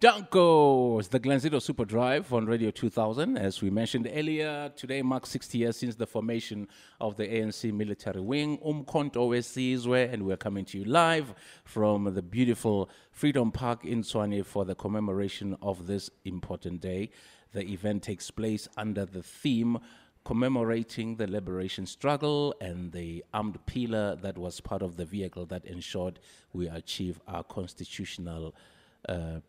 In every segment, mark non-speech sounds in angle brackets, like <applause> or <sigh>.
Danko, it's the Glenzido Super Drive on Radio 2000. As we mentioned earlier, today marks 60 years since the formation of the ANC military wing, Umkhonto Wesizwe, and we're coming to you live from the beautiful Freedom Park in Tshwane for the commemoration of this important day. The event takes place under the theme commemorating the liberation struggle and the armed pillar that was part of the vehicle that ensured we achieve our constitutional uh,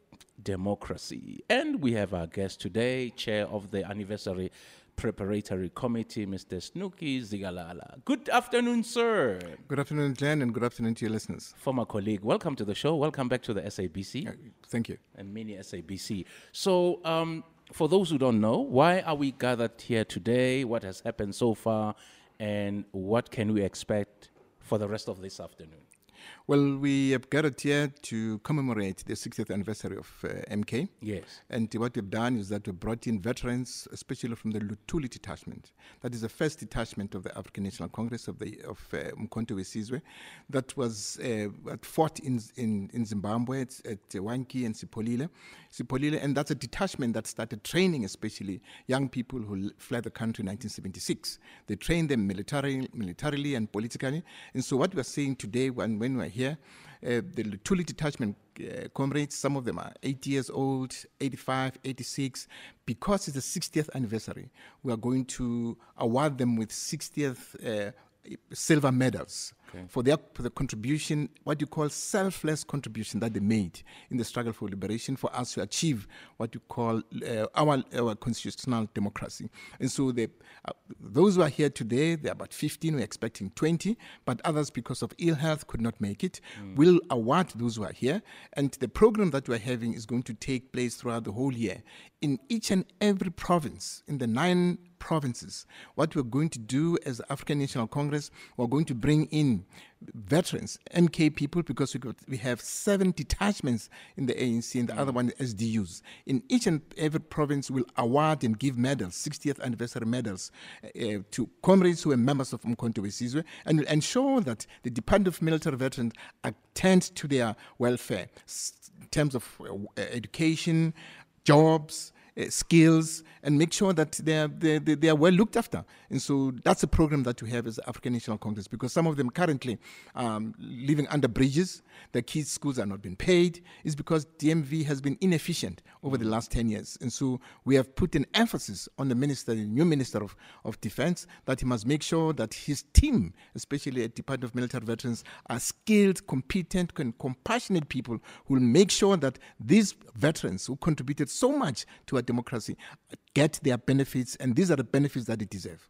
democracy. And we have our guest today, chair of the anniversary preparatory committee, Mr. Snuki Zikalala. Good afternoon, sir. Good afternoon, Glenn, and good afternoon to your listeners. Former colleague, welcome to the show. Welcome back to the SABC. Uh, thank you. And mini SABC. So, um, for those who don't know, why are we gathered here today? What has happened so far? And what can we expect for the rest of this afternoon? Well, we have gathered here to commemorate the 60th anniversary of uh, MK. Yes. And what we've done is that we brought in veterans, especially from the Lutuli detachment. That is the first detachment of the African National Congress of the of uh, Umkhonto Wesizwe that was uh, fought in, in, in Zimbabwe at, at Wankie and Sipolilo. Sipolilo, and that's a detachment that started training, especially young people who fled the country in 1976. They trained them militarily, militarily and politically. And so, what we're saying today, when, when we're here, uh, the Lutuli detachment uh, comrades, some of them are 80 years old, 85, 86. Because it's the 60th anniversary, we are going to award them with 60th uh, silver medals okay. for their for the contribution, what you call selfless contribution that they made in the struggle for liberation for us to achieve what you call uh, our, our constitutional democracy. And so the, uh, those who are here today, they're about 15, we're expecting 20, but others because of ill health could not make it. Mm. We'll award those who are here. And the program that we're having is going to take place throughout the whole year in each and every province in the nine provinces. What we're going to do as the African National Congress, we're going to bring in veterans, MK people, because we, got, we have seven detachments in the ANC and the other one is SDUs. In each and every province, we'll award and give medals, 60th anniversary medals, uh, to comrades who are members of Umkhonto Wesizwe, and will ensure that the Department of Military Veterans attend to their welfare in terms of uh, education, jobs, uh, skills and make sure that they are, they, they, are well looked after. And so that's a program that we have as African National Congress because some of them currently um, living under bridges, their kids' schools are not being paid, is because DMV has been inefficient over the last 10 years. And so we have put an emphasis on the minister, the new minister of, of defense, that he must make sure that his team, especially at Department of Military Veterans, are skilled, competent, and compassionate people who will make sure that these veterans who contributed so much to our democracy get their benefits, and these are the benefits that they deserve.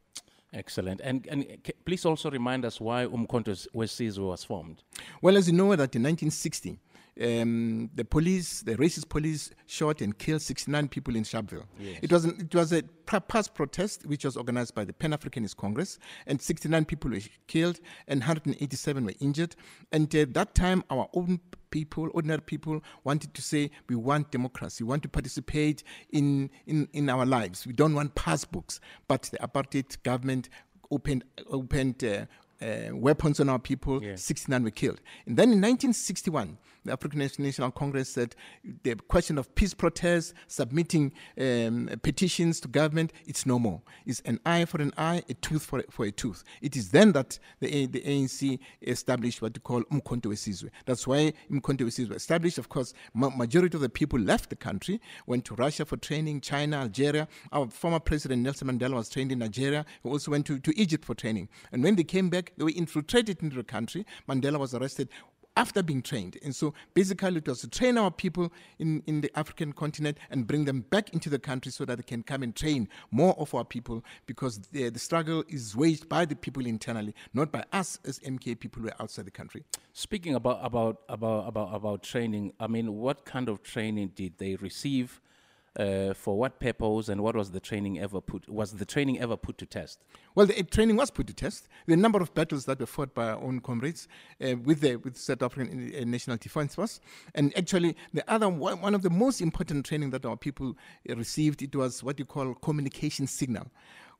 Excellent. And, and please also remind us why Umkhonto Wesizwe was formed. Well, as you know, that in 1960, um, the police, the racist police, shot and killed 69 people in Sharpeville. Yes. It was an, it was a past protest which was organized by the Pan Africanist Congress, and 69 people were killed and 187 were injured. And at that time, our own people, ordinary people, wanted to say we want democracy, we want to participate in in, in our lives. We don't want passbooks, but the apartheid government opened opened. Uh, uh, weapons on our people, yeah. 69 were killed. And then in 1961, the African National Congress said the question of peace protests, submitting um, petitions to government, it's no more. It's an eye for an eye, a tooth for a, for a tooth. It is then that the, the ANC established what you call Umkhonto Wesizwe. That's why Umkhonto Wesizwe established. Of course, ma- majority of the people left the country, went to Russia for training, China, Algeria. Our former president Nelson Mandela was trained in Nigeria. He also went to, to Egypt for training. And when they came back, they were infiltrated into the country. Mandela was arrested after being trained. And so basically it was to train our people in, in the African continent and bring them back into the country so that they can come and train more of our people because the, the struggle is waged by the people internally, not by us as MK people who are outside the country. Speaking about, about, about, about, about training, I mean, what kind of training did they receive? Uh, for what purpose and what was the training ever put was the training ever put to test? Well the training was put to test. The number of battles that were fought by our own comrades uh, with the with South African uh, National Defence Force. And actually the other one, of the most important training that our people uh, received it was what you call communication signal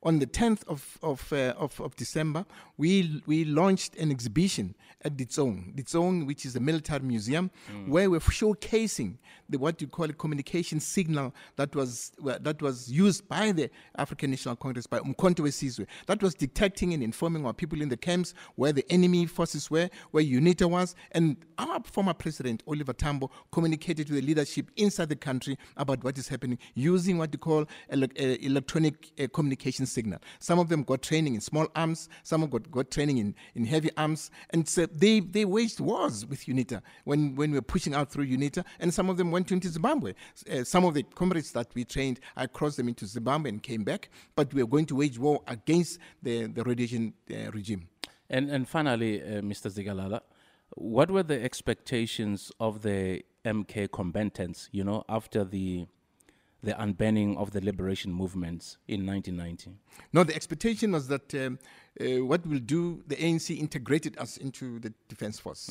on the 10th of, of, uh, of, of December, we, we launched an exhibition at Ditsong, Ditsong, which is a military museum, where we're showcasing the, what you call a communication signal that was, well, that was used by the African National Congress, by Umkhonto Wesizwe, that was detecting and informing our people in the camps where the enemy forces were, where UNITA was, and our former president, Oliver Tambo, communicated to the leadership inside the country about what is happening using what you call ele- uh, electronic uh, communication signal. Some of them got training in small arms, some of got, got training in, in heavy arms, and so they, they waged wars with UNITA when, when we were pushing out through UNITA, and some of them went into Zimbabwe. Uh, some of the comrades that we trained, I crossed them into Zimbabwe and came back, but we were going to wage war against the, the Rhodesian uh, regime. And and finally, uh, Mr. Zikalala, what were the expectations of the MK combatants? You know, after the the unbanning of the liberation movements in 1990. No, the expectation was that um, uh, what we'll do, the ANC integrated us into the defense force.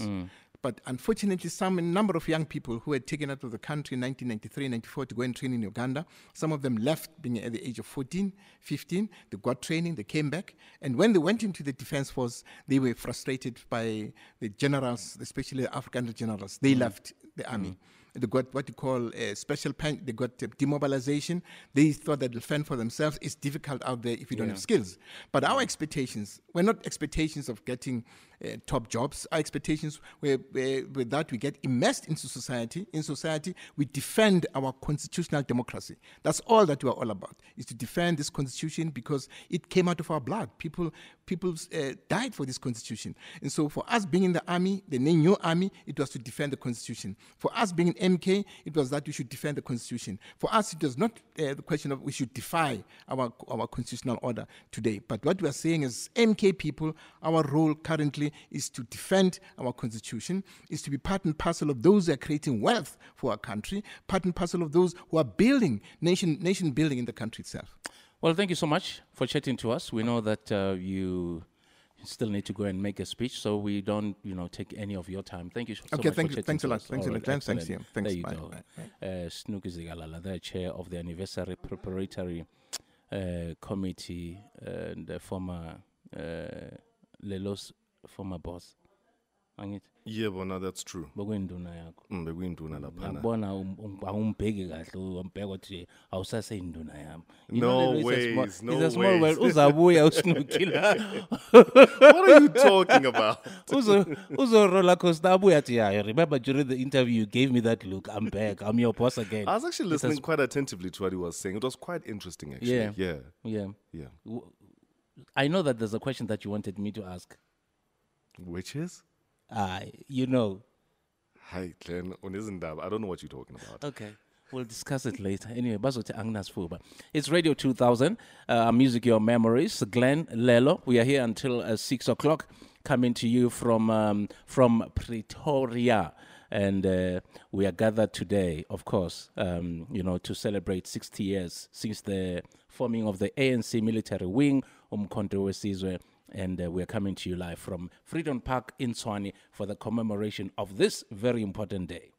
But unfortunately, some number of young people who had taken out of the country in 1993, 94 to go and train in Uganda, some of them left being at the age of 14, 15. They got training, they came back. And when they went into the defense force, they were frustrated by the generals, especially the African generals. They left the army. They got what you call a special pen. They got uh, demobilization. They thought that they'll fend for themselves. It's difficult out there if you don't have skills. But our expectations were not expectations of getting uh, top jobs. Our expectations were that we get immersed into society. In society, we defend our constitutional democracy. That's all that we're all about, is to defend this constitution because it came out of our blood. People, people uh, died for this constitution. And so for us being in the army, the new army, it was to defend the constitution. For us being in MK, it was that we should defend the constitution. For us, it was not uh, the question of we should defy our, our constitutional order today. But what we are saying is MK people, our role currently is to defend our constitution, is to be part and parcel of those who are creating wealth for our country, part and parcel of those who are building nation, nation building in the country itself. Well, thank you so much for chatting to us. We know that uh, you still need to go and make a speech, so we don't, you know, take any of your time. Thank you so Okay, much thank you. Thanks a lot. Thanks a lot. Thanks. Ian. Thanks. There you Bye. go. Bye. Uh, Snuki Zikalala, the chair of the anniversary preparatory uh, committee and the former uh, Lelo's former boss. Angithi yebo no that's true. Bokuyinduna yakho. mm, bekuyinduna laphana um- um- awumbheki kahle umbheka ukuthi awusaseyinduna yami. No know, it's a small- ways, no it's a small world. Uzabuya usnuki la <laughs> what are you talking about? <laughs> Uzo uzo roller coaster abuya athi yeah remember during the interview you gave me that look. I'm back. I'm your boss again. I was actually listening quite attentively to what he was saying. It was quite interesting actually. Yeah. yeah. Yeah. Yeah. I know that there's a question that you wanted me to ask which is uh, you know hi glenn i don't know what you're talking about Okay. We'll discuss it later. Anyway, bazothi anginasifuba. It's Radio 2000, uh, Music Your Memories. Glenn Lelo. We are here until uh, 6 o'clock, coming to you from, um, from Pretoria. And uh, we are gathered today, of course, um, you know, to celebrate 60 years since the forming of the ANC military wing, Umkhonto Wesizwe. And uh, we are coming to you live from Freedom Park in Tshwane for the commemoration of this very important day.